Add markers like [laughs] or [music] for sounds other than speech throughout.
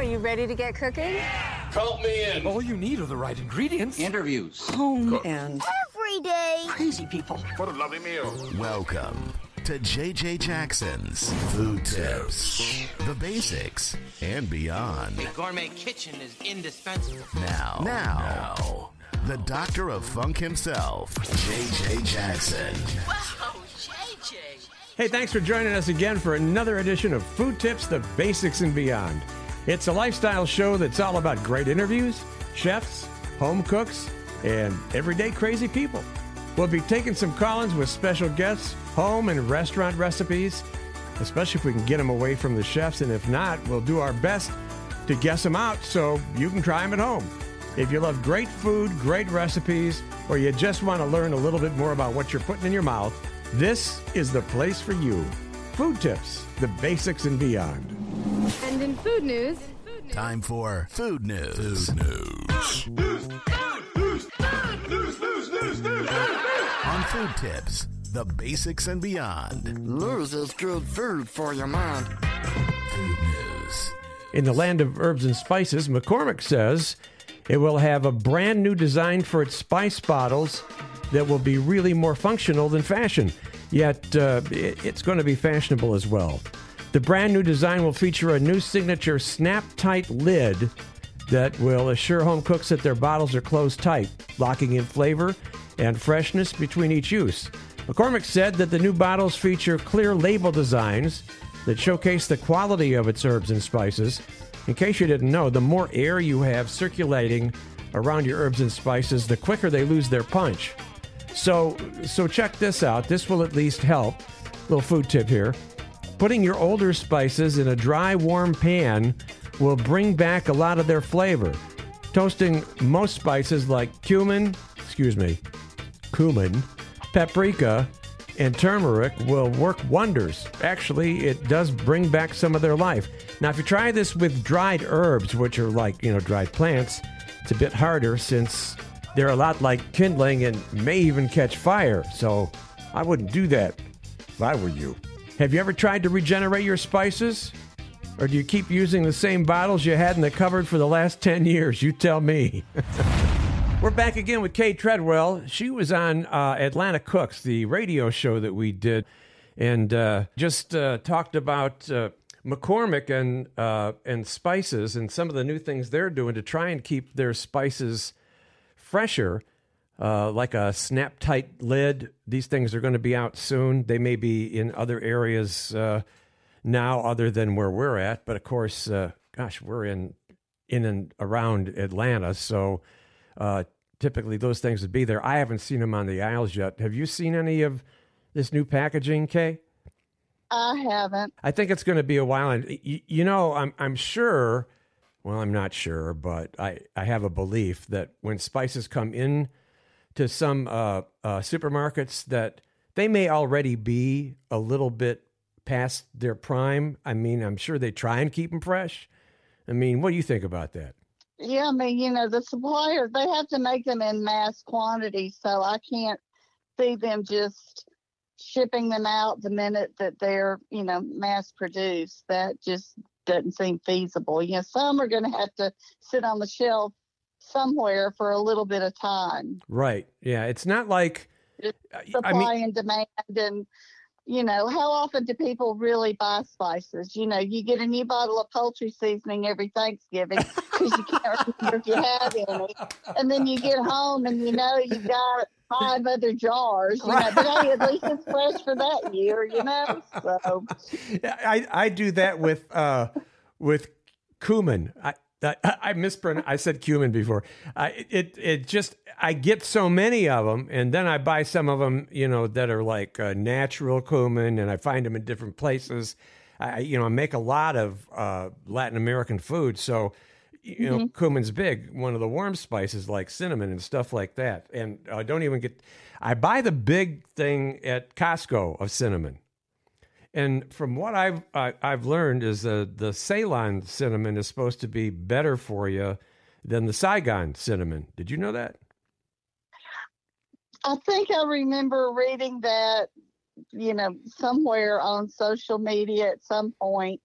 Are you ready to get cooking? Count me in. All you need are the right ingredients. Interviews. Home and Every day. crazy people. What a lovely meal. Welcome to JJ Jackson's Food Tips, the basics and beyond. The gourmet kitchen is indispensable. Now, now, the doctor of funk himself, JJ Jackson. Wow, JJ. Hey, thanks for joining us again for another edition of Food Tips, the Basics and Beyond. It's a lifestyle show that's all about great interviews, chefs, home cooks, and everyday crazy people. We'll be taking some call-ins with special guests, home and restaurant recipes, especially if we can get them away from the chefs, and if not, we'll do our best to guess them out so you can try them at home. If you love great food, great recipes, or you just want to learn a little bit more about what you're putting in your mouth, this is the place for you. Food Tips, the basics and beyond. And in food news, Time for food news. Food news. On Food Tips, the basics and beyond. Lose is good food for your mind. Food news. In the land of herbs and spices, McCormick says it will have a brand new design for its spice bottles that will be really more functional than fashion. Yet uh, it- it's going to be fashionable as well. The brand new design will feature a new signature snap tight lid that will assure home cooks that their bottles are closed tight, locking in flavor and freshness between each use. McCormick said that the new bottles feature clear label designs that showcase the quality of its herbs and spices. In case you didn't know, the more air you have circulating around your herbs and spices, the quicker they lose their punch. So, so check this out. This will at least help. Little food tip here. Putting your older spices in a dry, warm pan will bring back a lot of their flavor. Toasting most spices like cumin, excuse me, cumin, paprika, and turmeric will work wonders. Actually, it does bring back some of their life. Now, if you try this with dried herbs, which are like, you know, dried plants, it's a bit harder since they're a lot like kindling and may even catch fire. So I wouldn't do that if I were you. Have you ever tried to regenerate your spices? Or do you keep using the same bottles you had in the cupboard for the last 10 years? You tell me. [laughs] We're back again with Kay Treadwell. She was on uh, Atlanta Cooks, the radio show that we did, and uh, just uh, talked about uh, McCormick and uh, and spices and some of the new things they're doing to try and keep their spices fresher, uh, like a snap tight lid. These things are going to be out soon. They may be in other areas uh, now, other than where we're at. But of course, uh, gosh, we're in in and around Atlanta, so uh, typically those things would be there. I haven't seen them on the aisles yet. Have you seen any of this new packaging, Kay? I haven't. I think it's going to be a while. And you, you know, I'm I'm sure. Well, I'm not sure, but I I have a belief that when spices come in to some uh, uh, supermarkets, that they may already be a little bit past their prime. I mean, I'm sure they try and keep them fresh. I mean, what do you think about that? Yeah, I mean, you know, the suppliers, they have to make them in mass quantity. So I can't see them just shipping them out the minute that they're, you know, mass produced. That just doesn't seem feasible. You know, some are going to have to sit on the shelf somewhere for a little bit of time. Right? Yeah, it's not like. Just I Supply mean, and demand and you know, how often do people really buy spices? You know, you get a new bottle of poultry seasoning every Thanksgiving [laughs] because you can't remember if you have any. And then you get home and you know you've got five other jars, you know, but hey, at least it's fresh for that year, you know? So, [laughs] I I do that with uh with cumin. I I, [laughs] I mispronounced. I said cumin before. I it it just I get so many of them, and then I buy some of them, you know, that are like uh, natural cumin, and I find them in different places. I you know I make a lot of uh, Latin American food, so you know cumin's big. One of the warm spices like cinnamon and stuff like that, and I don't even get. I buy the big thing at Costco of cinnamon. And from what I've I, I've learned is uh, the Ceylon cinnamon is supposed to be better for you than the Saigon cinnamon. Did you know that? I think I remember reading that, you know, somewhere on social media at some point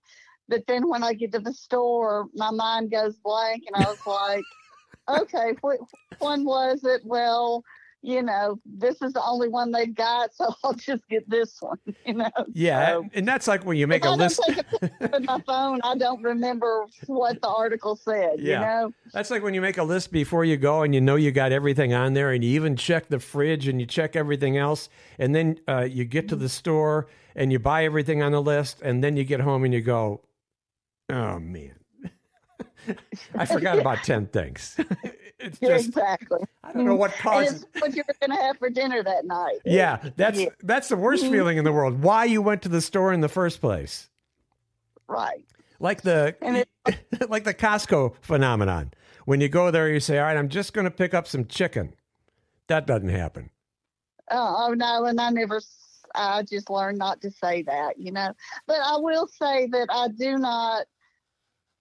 But then when I get to the store, my mind goes blank, and I was like, [laughs] okay, wh- when was it? Well, you know, this is the only one they got, so [laughs] I'll just get this one. [laughs] You know. Yeah, So, and that's like when you make a I list. take a [laughs] with my phone, I don't remember what the article said. Yeah. You know. That's like when you make a list before you go and you know you got everything on there and you even check the fridge and you check everything else. And then uh, you get to the store and you buy everything on the list. And then you get home and you go, oh, man. I forgot about 10 things. It's just, exactly. I don't know what [laughs] causes. it's what you were going to have for dinner that night. Yeah, that's Yeah. that's the worst Mhm. feeling in the world. Why you went to the store in the first place? Right. Like the And it, [laughs] like the Costco phenomenon. When you go there, you say, "All right, I'm just going to pick up some chicken." That doesn't happen. oh, oh no, and I never. I just learned not to say that, you know. But I will say that I do not,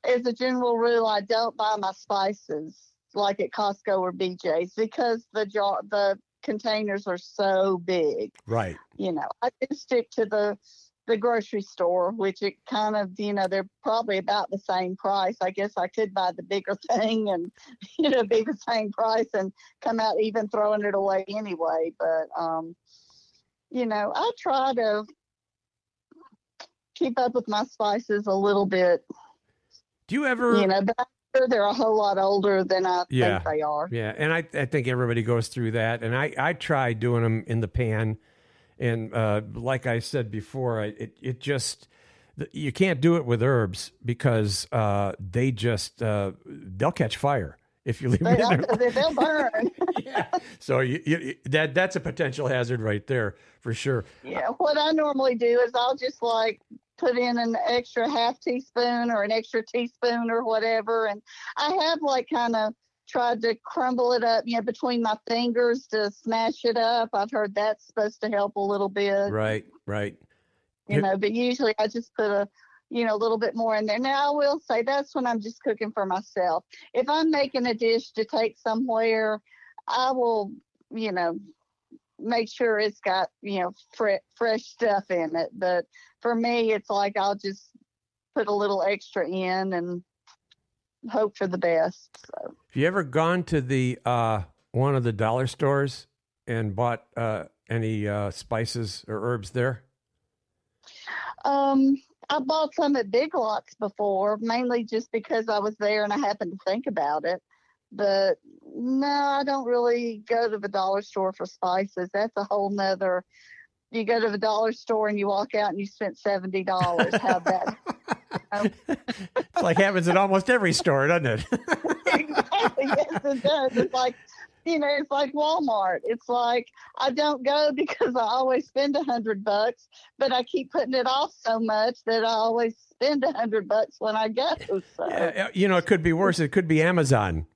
as a general rule, I don't buy my spices like at Costco or BJ's because the jar, the containers are so big. Right. you know, I do stick to the the grocery store, which it kind of, you know, they're probably about the same price. I guess I could buy the bigger [laughs] thing and, you know, be the same price and come out even throwing it away anyway. But, um, you know, I try to keep up with my spices a little bit, Do you ever? you know, but I'm sure they're a whole lot older than I Yeah. think they are. Yeah, and I I think everybody goes through that, and I I try doing them in the pan, and uh, like I said before, I, it it just you can't do it with herbs because uh, they just uh, they'll catch fire if you [laughs] leave They, them in there. they'll burn. [laughs] yeah. So you, you, that that's a potential hazard right there for sure. Yeah, what I normally do is I'll just like put in an extra half teaspoon or an extra teaspoon or whatever, and I have like kind of tried to crumble it up, you know, between my fingers to smash it up. I've heard that's supposed to help a little bit, Right, right. you know, but usually I just put a you know, a little bit more in there. Now, I will say that's when I'm just cooking for myself. If I'm making a dish to take somewhere, I will, you know, make sure it's got, you know, fre- fresh stuff in it. But for me, it's like I'll just put a little extra in and hope for the best. So, Have you ever gone to the uh, one of the dollar stores and bought uh, any uh, spices or herbs there? um, I bought some at Big Lots before, mainly just because I was there and I happened to think about it. But no, I don't really go to the dollar store for spices. That's a whole nother. You go to the dollar store and you walk out and you spent seventy dollars. How that? [laughs] It's like happens at almost every store, doesn't it? [laughs] exactly. Yes, it does. It's like, you know, it's like Walmart. It's like I don't go because I always spend a hundred bucks, but I keep putting it off so much that I always spend a hundred bucks when I go. So Uh, you know, it could be worse. It could be Amazon.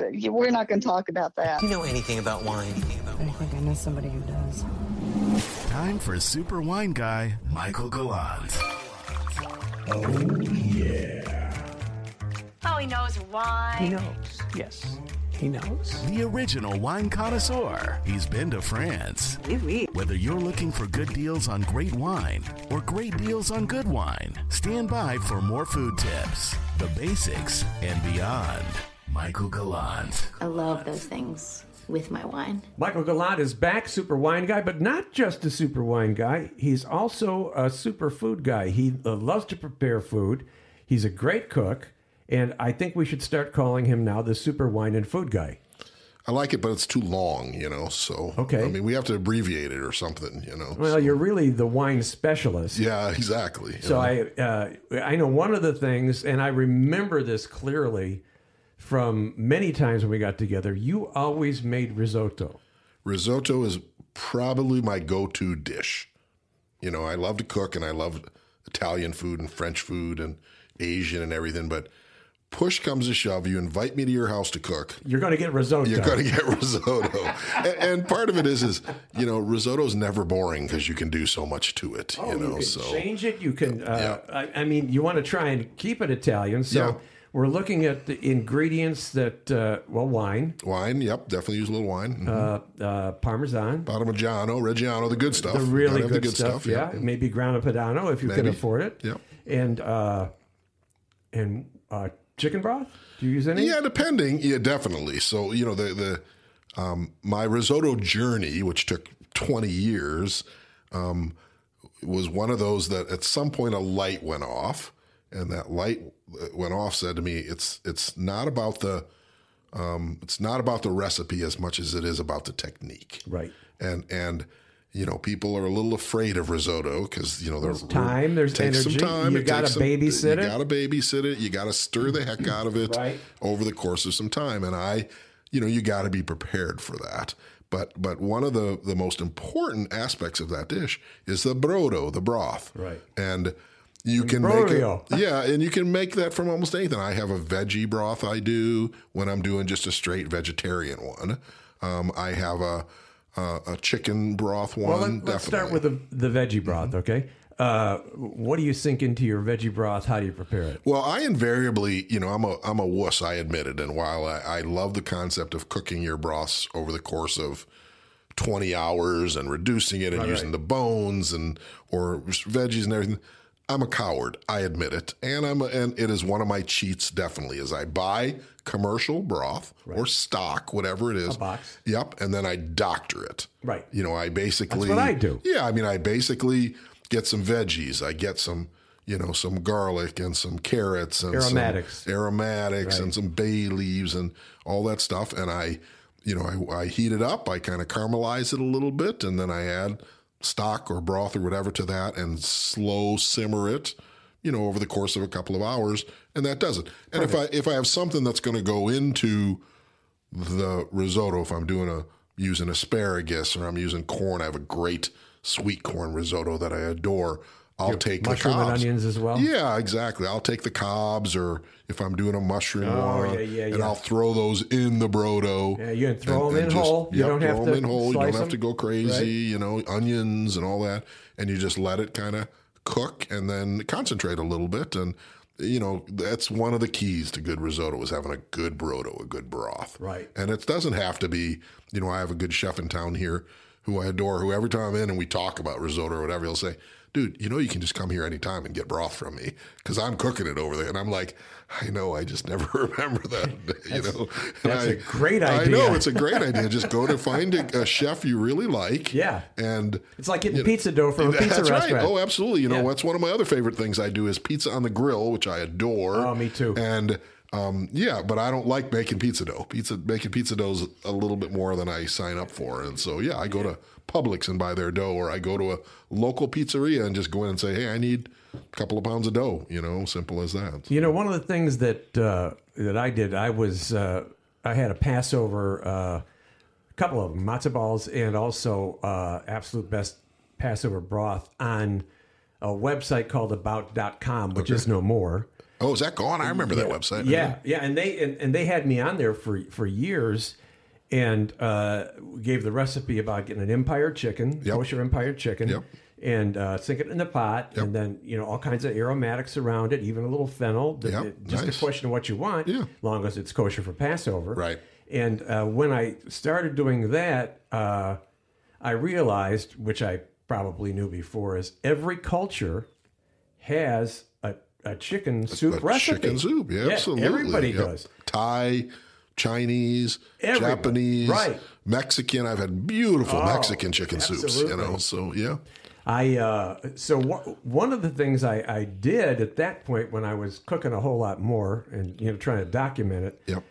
we're not going to talk about that. Do you know anything about wine? I think I know somebody who does. Time for Super Wine Guy Michael Gallant. Oh, yeah. Oh, he knows wine. He knows. Yes, he knows. The original wine connoisseur. He's been to France. Whether you're looking for good deals on great wine or great deals on good wine, stand by for more food tips, the basics, and beyond. Michael Gallant. I love those things with my wine. Michael Gallant is back, super wine guy, but not just a super wine guy. He's also a super food guy. He uh, loves to prepare food. He's a great cook, and I think we should start calling him now the super wine and food guy. I like it, but it's too long, you know. So Okay. I mean, we have to abbreviate it or something, you know. Well, you're really the wine specialist. yeah, exactly. So know. I uh, I know one of the things, and I remember this clearly from many times when we got together. You always made risotto. risotto is probably my go-to dish. You know, I love to cook and I love Italian food and French food and Asian and everything, but push comes to shove, you invite me to your house to cook. You're going to get risotto. You're going to get risotto, and, and part of it is, is you know, risotto's never boring because you can do so much to it. Oh, you know, can so change it. You can. Uh, I, I mean, you want to try and keep it Italian. So Yeah. We're looking at the ingredients that uh, well, wine, wine. Yep, definitely use a little wine. Mhm. uh, uh, Parmesan, Parmigiano, Reggiano, the good stuff. the really Gotta have good, stuff. Yeah, maybe Grana Padano if you can Maybe. afford it. Yep. and uh, and uh, chicken broth. Do you use any? Yeah, depending. Yeah, definitely. So you know the the um, my risotto journey, which took twenty years, um, was one of those that at some point a light went off, and that light went off said to me, "It's it's not about the um, it's not about the recipe as much as it is about the technique." Right. And and you know, people are a little afraid of risotto because you know there's time, there's takes energy. some time. You it gotta babysit it. You got to babysit it. You got to stir the heck out of it Right. over the course of some time. And I, you know, you got to be prepared for that. But but one of the the most important aspects of that dish is the brodo, the broth. Right. And you can make it, yeah, and you can make that from almost anything. I have a veggie broth I do when I'm doing just a straight vegetarian one. Um, I have a, a a chicken broth one. Well, let, us start with the the veggie broth. Mm-hmm. Okay. Uh, what do you sink into your veggie broth? How do you prepare it? Well, I invariably, you know, I'm a I'm a wuss. I admit it. And while I, I love the concept of cooking your broths over the course of 20 hours and reducing it and Right, using right. the bones and or veggies and everything, I'm a coward. I admit it. And I'm a, and it is one of my cheats. Definitely, is I buy commercial broth or stock, whatever it is, A box. Yep, and then I doctor it. Right. You know, I basically That's what I do. Yeah, I mean, I basically get some veggies. I get some, you know, some garlic and some carrots and some Aromatics. aromatics Right. and some bay leaves and all that stuff. And I, you know, I, I heat it up. I kind of caramelize it a little bit, and then I add stock or broth or whatever to that, and slow simmer it. You know, over the course of a couple of hours, and that does it. And if I if I have something that's going to go into the risotto, if I'm doing a using asparagus or I'm using corn, I have a great sweet corn risotto that I adore. I'll take the mushroom and onions as well? Yeah, exactly. I'll take the cobs, or if I'm doing a mushroom Oh, one, yeah, yeah, and yeah. I'll throw those in the brodo. Yeah, you can throw and- 'em and in just- whole. You yep, don't have throw to in whole. You don't have to go crazy. Right. You know, onions and all that, and you just let it kind of cook and then concentrate a little bit. And you know, that's one of the keys to good risotto is having a good brodo, a good broth. Right. And it doesn't have to be. You know, I have a good chef in town here who I adore. Who every time I'm in and we talk about risotto or whatever, he'll say. Dude, you know you can just come here anytime and get broth from me because I'm cooking it over there. And I'm like, I know, I just [laughs] never remember that. you know, And that's I- a great idea. I know it's a great idea. [laughs] Just go to find a, a chef you really like. Yeah. and It's like getting you know, pizza dough from a [laughs] pizza that's restaurant. right. Oh, absolutely. You know, Yeah. what's one of my other favorite things I do is pizza on the grill, which I adore. Oh, me too. And um, yeah, but I don't like making pizza dough. Pizza making pizza dough is a little bit more than I sign up for, and so yeah, I go to Publix and buy their dough, or I go to a local pizzeria and just go in and say, hey, I need a couple of pounds of dough. You know, simple as that. You know, one of the things that uh, that I did, I was uh, I had a Passover, uh, a couple of them, matzo balls, and also uh, absolute best Passover broth on a website called About.com, which is no more. Oh, is that gone? I remember that website. Yeah, yeah, and they and, and they had me on there for for years, and uh, gave the recipe about getting an Empire chicken, Yep. kosher Empire chicken, Yep. and uh, sink it in the pot, and then you know all kinds of aromatics around it, even a little fennel. Yep, that- Just nice. a question of what you want, Yeah. long as it's kosher for Passover, Right. And uh, when I started doing that, uh, I realized, which I probably knew before, is every culture has a, a chicken soup A recipe. chicken soup. Yeah, absolutely. Everybody Yep. does. Thai, Chinese, Everybody. Japanese, Right. Mexican. I've had beautiful Oh, Mexican chicken soups. You know, so yeah. I uh, so one of the things I, I did at that point when I was cooking a whole lot more and you know trying to document it, Yep.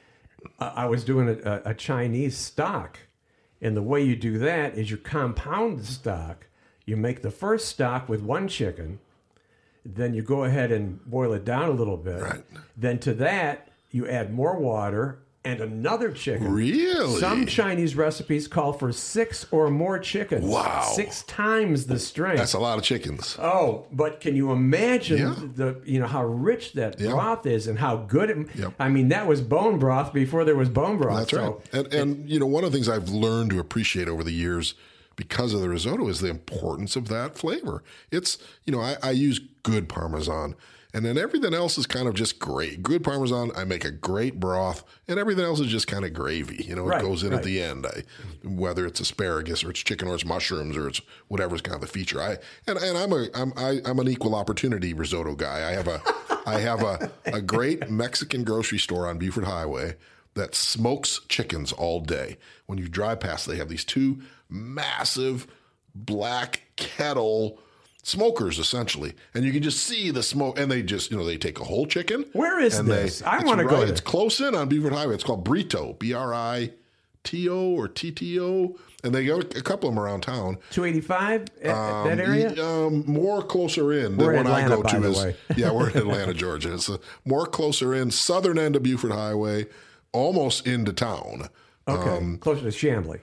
I I was doing a, a Chinese stock, and the way you do that is you compound the stock. You make the first stock with one chicken, then you go ahead and boil it down a little bit. Right. Then to that you add more water and another chicken. Really? Some Chinese recipes call for six or more chickens. Wow. Six times the strength. That's a lot of chickens. Oh, but can you imagine Yeah. the you know how rich that Yeah. broth is and how good it? Yep. I mean, that was bone broth before there was bone broth. That's so- right. And, and you know, one of the things I've learned to appreciate over the years because of the risotto is the importance of that flavor. It's you know, I, I use good Parmesan, And then everything else is kind of just great. Good Parmesan, I make a great broth, and everything else is just kind of gravy. You know, it goes in right. at the end. I, whether it's asparagus or it's chicken or it's mushrooms or it's whatever's kind of the feature. I and, and I'm a I'm I, I'm an equal opportunity risotto guy. I have a I have a, a great Mexican grocery store on Buford Highway that smokes chickens all day. When you drive past, they have these two massive black kettle smokers essentially and you can just see the smoke and they just you know they take a whole chicken Where is this? I it's wanna go right- it's close in on Buford Highway. It's called Brito, B R I T O or T T O, and they got a couple of them around town. 285 that Um, area. Um, more closer in We're than one I go to is way. yeah, we're in [laughs] Atlanta, Georgia. It's a, more closer in southern end of Buford Highway, almost into town. Okay, Um, closer to Chamblee.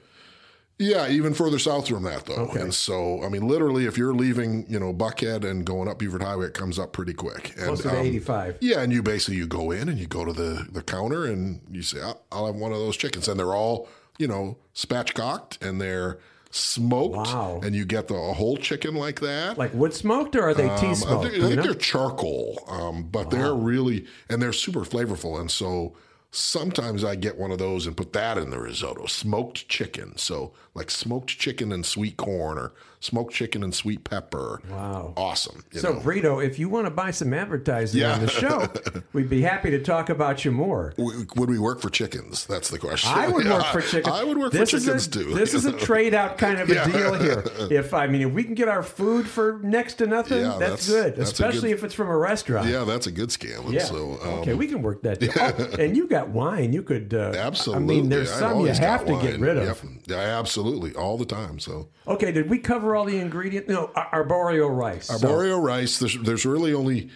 yeah, even further south from that though. Okay. And so, I mean, literally, if you're leaving, you know, Buckhead and going up Buford Highway, it comes up pretty quick. And, Closer to um, 85. Yeah, and you basically you go in and you go to the the counter and you say, "I'll, I'll have one of those chickens," and they're all you know spatchcocked and they're smoked. Wow. And you get the a whole chicken like that. Like wood smoked, or are they tea Um, I smoked? think, I think they're charcoal, um, but they're really and they're super flavorful. And so sometimes I get one of those and put that in the risotto, smoked chicken. So like smoked chicken and sweet corn, or smoked chicken and sweet pepper. Wow, awesome! So, know. Brito, if you want to buy some advertising Yeah. on the show, [laughs] we'd be happy to talk about you more. Would we work for chickens? That's the question. I would work [laughs] for chickens. I would work this for is chickens a, too. This is a [laughs] trade out kind of a Yeah. deal here. If I mean, if we can get our food for next to nothing, that's, that's- good. that's Especially good- if it's from a restaurant. Yeah, that's a good scam. Yeah. So, um, okay, we can work that. Deal. Oh, and you got wine. You could. Uh, Absolutely. I mean, there's some you have to get rid of. Yep. Yeah, absolutely, all the time. So Okay, did we cover all the ingredients? No, ar- arborio rice. So- arborio rice. There's there's really only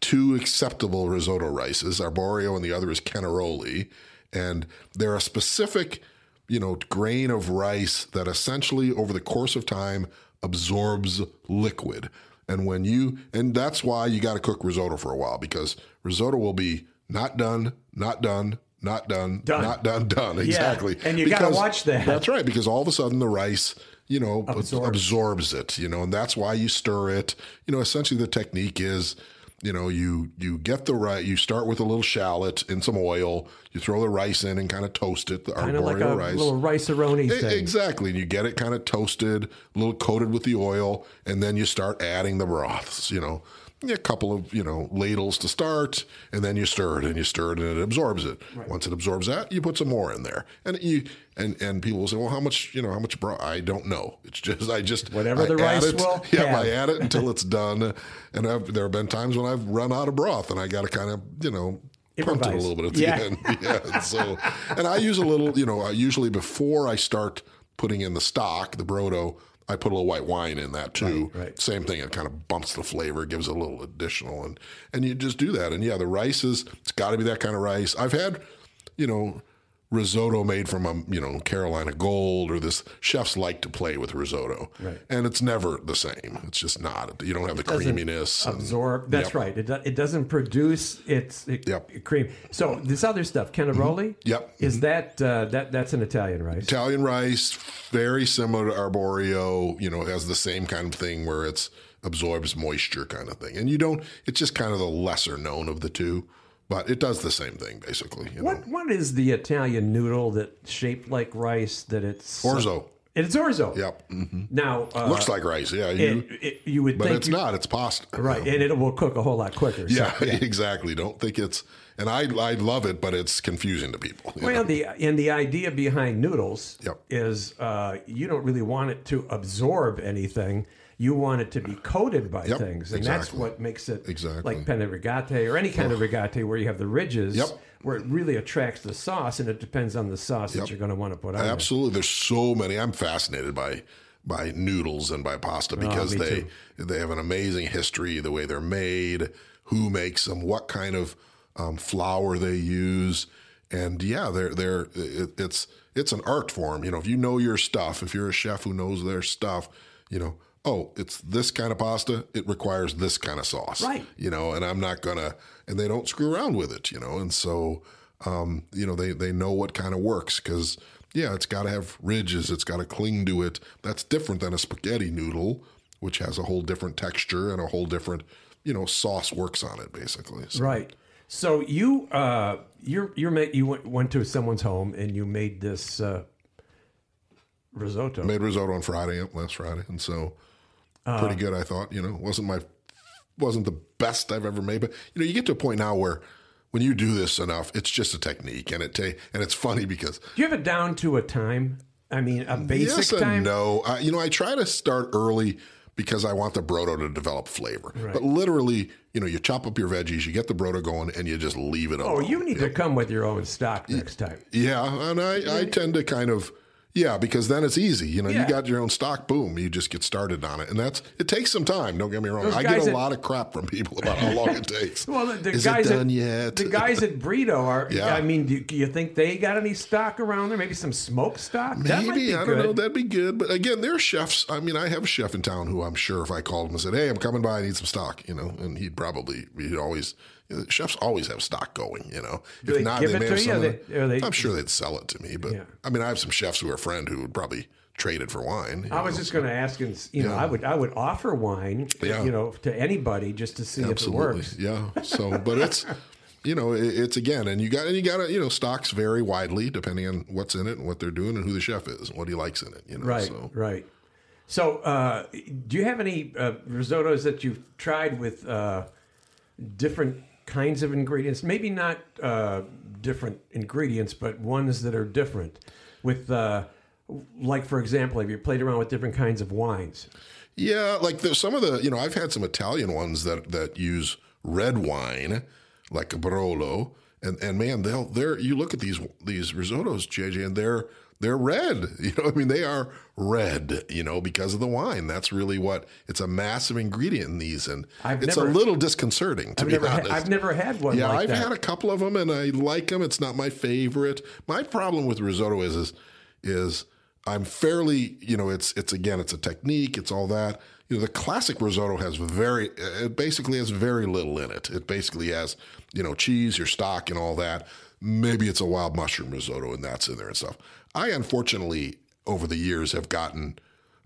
two acceptable risotto rices. Arborio and the other is Carnaroli, and they're a specific, you know, grain of rice that essentially over the course of time absorbs liquid. And when you and that's why you got to cook risotto for a while because risotto will be not done, not done, not done, Done. not done, done. Exactly. and you gotta watch that. That's right, because all of a sudden the rice, you know, Absorbs. absorbs it, you know, and that's why you stir it. You know, essentially the technique is, you know, you you get the rice, you start with a little shallot in some oil, you throw the rice in and kind of toast it, the kind of like a rice. little rice-a-roni thing. Exactly. And you get it kind of toasted, a little coated with the oil, and then you start adding the broths, you know. A couple of, you know, ladles to start, and then you stir it and you stir it and it absorbs it. Once it absorbs that, you put some more in there. And you and and people will say, Well, how much, you know, how much broth? I don't know. It's just I just Whatever I the rice it. will [laughs] Yeah, have. I add it until [laughs] it's done. And I've, there have been times when I've run out of broth and I gotta kind of, you know, punt it a little bit at the Yeah. end. [laughs] yeah. So, and I use a little, you know, I usually before I start putting in the stock, the brodo, I put a little white wine in that too. Right, right. Same thing. It kind of bumps the flavor, gives it a little additional, and and you just do that. And yeah, the rice is it's got to be that kind of rice. I've had, you know. Risotto made from a you know Carolina Gold or this chefs like to play with risotto, Right. and it's never the same. It's just not. You don't have the doesn't creaminess. and- absorb. That's Yep. right. It, do, it doesn't produce its it, Yep. cream. So this other stuff, Carnaroli. Yep. Is that uh, that that's an Italian rice? Italian rice, very similar to arborio. You know, has the same kind of thing where it's absorbs moisture kind of thing, and you don't. It's just kind of the lesser known of the two, but it does the same thing basically. You know? What what is the Italian noodle that shaped like rice that it's Orzo. It's orzo. Yep. hmm Now uh, Looks like rice. Yeah. You, it, it, you would but it's not. It's pasta. right, and it will cook a whole lot quicker. so- Yeah, [laughs] exactly. Don't think it's. And I I love it, but it's confusing to people. Well, know? the and the idea behind noodles Yep. is uh, you don't really want it to absorb anything. You want it to be coated by Yep, things, and that's what makes it Exactly. like penne rigate or any kind of rigate where you have the ridges, Yep. where it really attracts the sauce, and it depends on the sauce that you're going to want to put on. it. Absolutely. There's so many. I'm fascinated by by noodles and by pasta because Oh, they too. they have an amazing history, the way they're made, who makes them, what kind of um, flour they use, and yeah, they're they're it, it's it's an art form. You know, if you know your stuff, if you're a chef who knows their stuff, you know. Oh, it's this kind of pasta. It requires this kind of sauce, Right. You know, and I'm not gonna. And they don't screw around with it, you know. And so, um, you know, they they know what kind of works because yeah, it's got to have ridges. It's got to cling to it. That's different than a spaghetti noodle, which has a whole different texture and a whole different, you know sauce works on it basically. So, Right. So you uh you're you're ma- you went, went to someone's home and you made this uh, risotto. Made risotto on Friday, last Friday, and so Pretty good. I thought, you know, wasn't my wasn't the best I've ever made, but you know, you get to a point now where when you do this enough, it's just a technique, and it ta- and it's funny because Do you have it down to a time? I mean, a basic yes and time. no. Uh, you know, I try to start early because I want the brodo to develop flavor. Right. But literally, you know, you chop up your veggies, you get the brodo going, and you just leave it Oh, alone. you need to come with your own stock next time. Yeah, and I, I tend to kind of yeah, because then it's easy. You know, Yeah. you got your own stock, boom, you just get started on it, and that's it takes some time. Don't get me wrong. Those I get a that- lot of crap from people about how long it [laughs] takes. Well, the, the Is guys it done at, yet? The guys at Brito are. [laughs] Yeah. I mean, do, do you think they got any stock around there? Maybe some smoke stock. Maybe be I good. don't know. That'd be good. But again, they're chefs. I mean, I have a chef in town who I'm sure if I called him and said, "Hey, I'm coming by. I need some stock," you know, and he'd probably he'd always. Chefs always have stock going, you know. Do they give it may to have some they- they- I'm sure they'd sell it to me, but Yeah. I mean, I have some chefs who are a friend who would probably trade it for wine. I was know, just going to ask, and you know, I would I would offer wine, Yeah. you know, to anybody just to see Absolutely, if it works. yeah. So, but it's you know, it's again, and you got and you got to you know, stocks vary widely depending on what's in it and what they're doing and who the chef is and what he likes in it. You know, Right, So right. So, uh, do you have any uh, risottos that you've tried with uh, different kinds of ingredients? Maybe not uh, different ingredients, but ones that are different. With, uh, like, for example, have you played around with different kinds of wines? Yeah, like there's some of the you know I've had some Italian ones that that use red wine, like a Barolo, and and man, they'll they're you look at these these risottos, JJ, and they're they're red. [laughs] You know, I mean they are red. You know, because of the wine. That's really what it's a massive ingredient in these, and I've it's never- a little disconcerting to I've be never, ha- honest. I've never had one. Yeah, like I've that. had a couple of them and I like them. It's not my favorite. My problem with risotto is is is I'm fairly, you know, it's it's again, it's a technique, it's all that. You know, the classic risotto has very it basically has very little in it. It basically has, you know, cheese, your stock and all that. Maybe it's a wild mushroom risotto and that's in there and stuff. I unfortunately over the years have gotten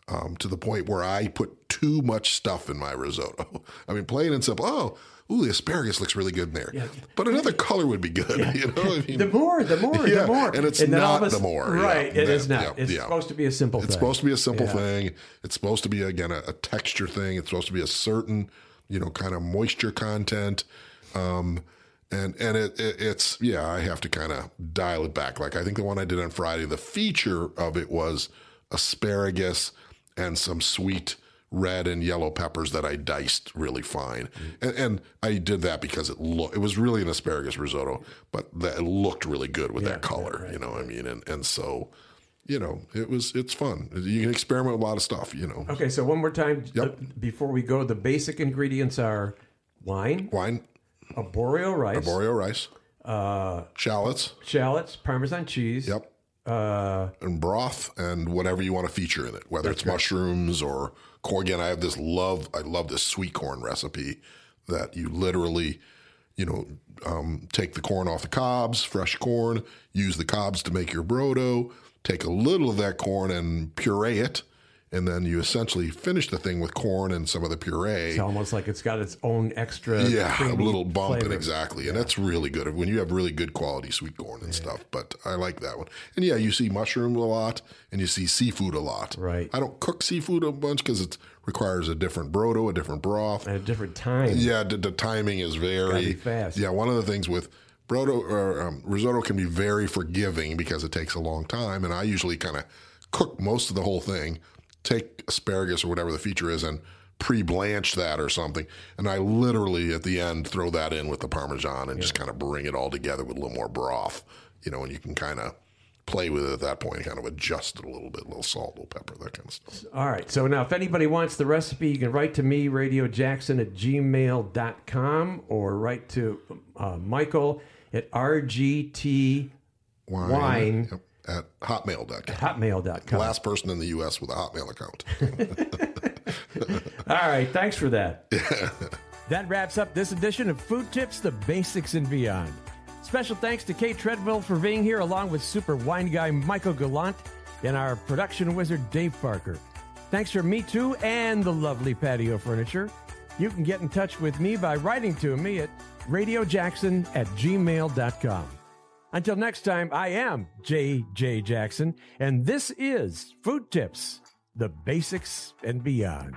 um, to the point where I put too much stuff in my risotto. [laughs] I mean, plain and simple. Oh, ooh, the asparagus looks really good in there. But another color would be good. [laughs] You know, I mean, the more, the more, Yeah, the more, and it's all not the more. Right, it Yeah, is not. yeah, it's yeah. supposed to be a simple. Thing. It's thing. supposed to be a simple Yeah. thing. It's supposed to be again a, a texture thing. It's supposed to be a certain, you know, kind of moisture content. Um, and and it, it it's yeah, I have to kind of dial it back. Like I think the one I did on Friday, the feature of it was asparagus and some sweet red and yellow peppers that I diced really fine. And, and I did that because it looked it was really an asparagus risotto, but that it looked really good with that color, you know what I mean? And and so you know, it was it's fun. You can experiment with a lot of stuff, you know. Okay, so one more time Yep. uh, before we go, the basic ingredients are wine, Wine, arborio rice, arborio rice, uh, shallots, shallots, Parmesan cheese. yep, Uh, and broth and whatever you want to feature in it, whether it's mushrooms or corn. Again, I have this love. I love this sweet corn recipe that you literally, you know, um, take the corn off the cobs, fresh corn, use the cobs to make your brodo. Take a little of that corn and puree it, and then you essentially finish the thing with corn and some of the puree. it's almost like it's got its own extra. Yeah, a little bump and flavor. exactly, and that's really good when you have really good quality sweet corn and stuff. But I like that one. And yeah, you see mushroom a lot, and you see seafood a lot. Right. I don't cook seafood a bunch because it requires a different brodo, a different broth. and a different time. Yeah, the, the timing is very fast. Yeah, one of the things with brodo or um, risotto can be very forgiving because it takes a long time, and I usually kind of cook most of the whole thing, take asparagus or whatever the feature is, and pre-blanch that or something, and I literally at the end throw that in with the parmesan and just kind of bring it all together with a little more broth, you know, and you can kind of play with it at that point, kind of adjust it a little bit, a little salt, a little pepper, that kind of stuff. All right. So now, if anybody wants the recipe, you can write to me, Radio Jackson at gmail.com, or write to uh, Michael at rgt Wine, Wine. yep, at hotmail.com. hotmail.com. Last person in the U.S. with a Hotmail account. [laughs] All right. Thanks for that. [laughs] that wraps up this edition of Food Tips, the basics and beyond. Special thanks to Kay Treadwell for being here, along with super wine guy Michael Gallant and our production wizard Dave Parker. Thanks for me too and the lovely patio furniture. You can get in touch with me by writing to me at radiojackson at gmail.com. Until next time, I am J.J. Jackson, and this is Food Tips, the basics and beyond.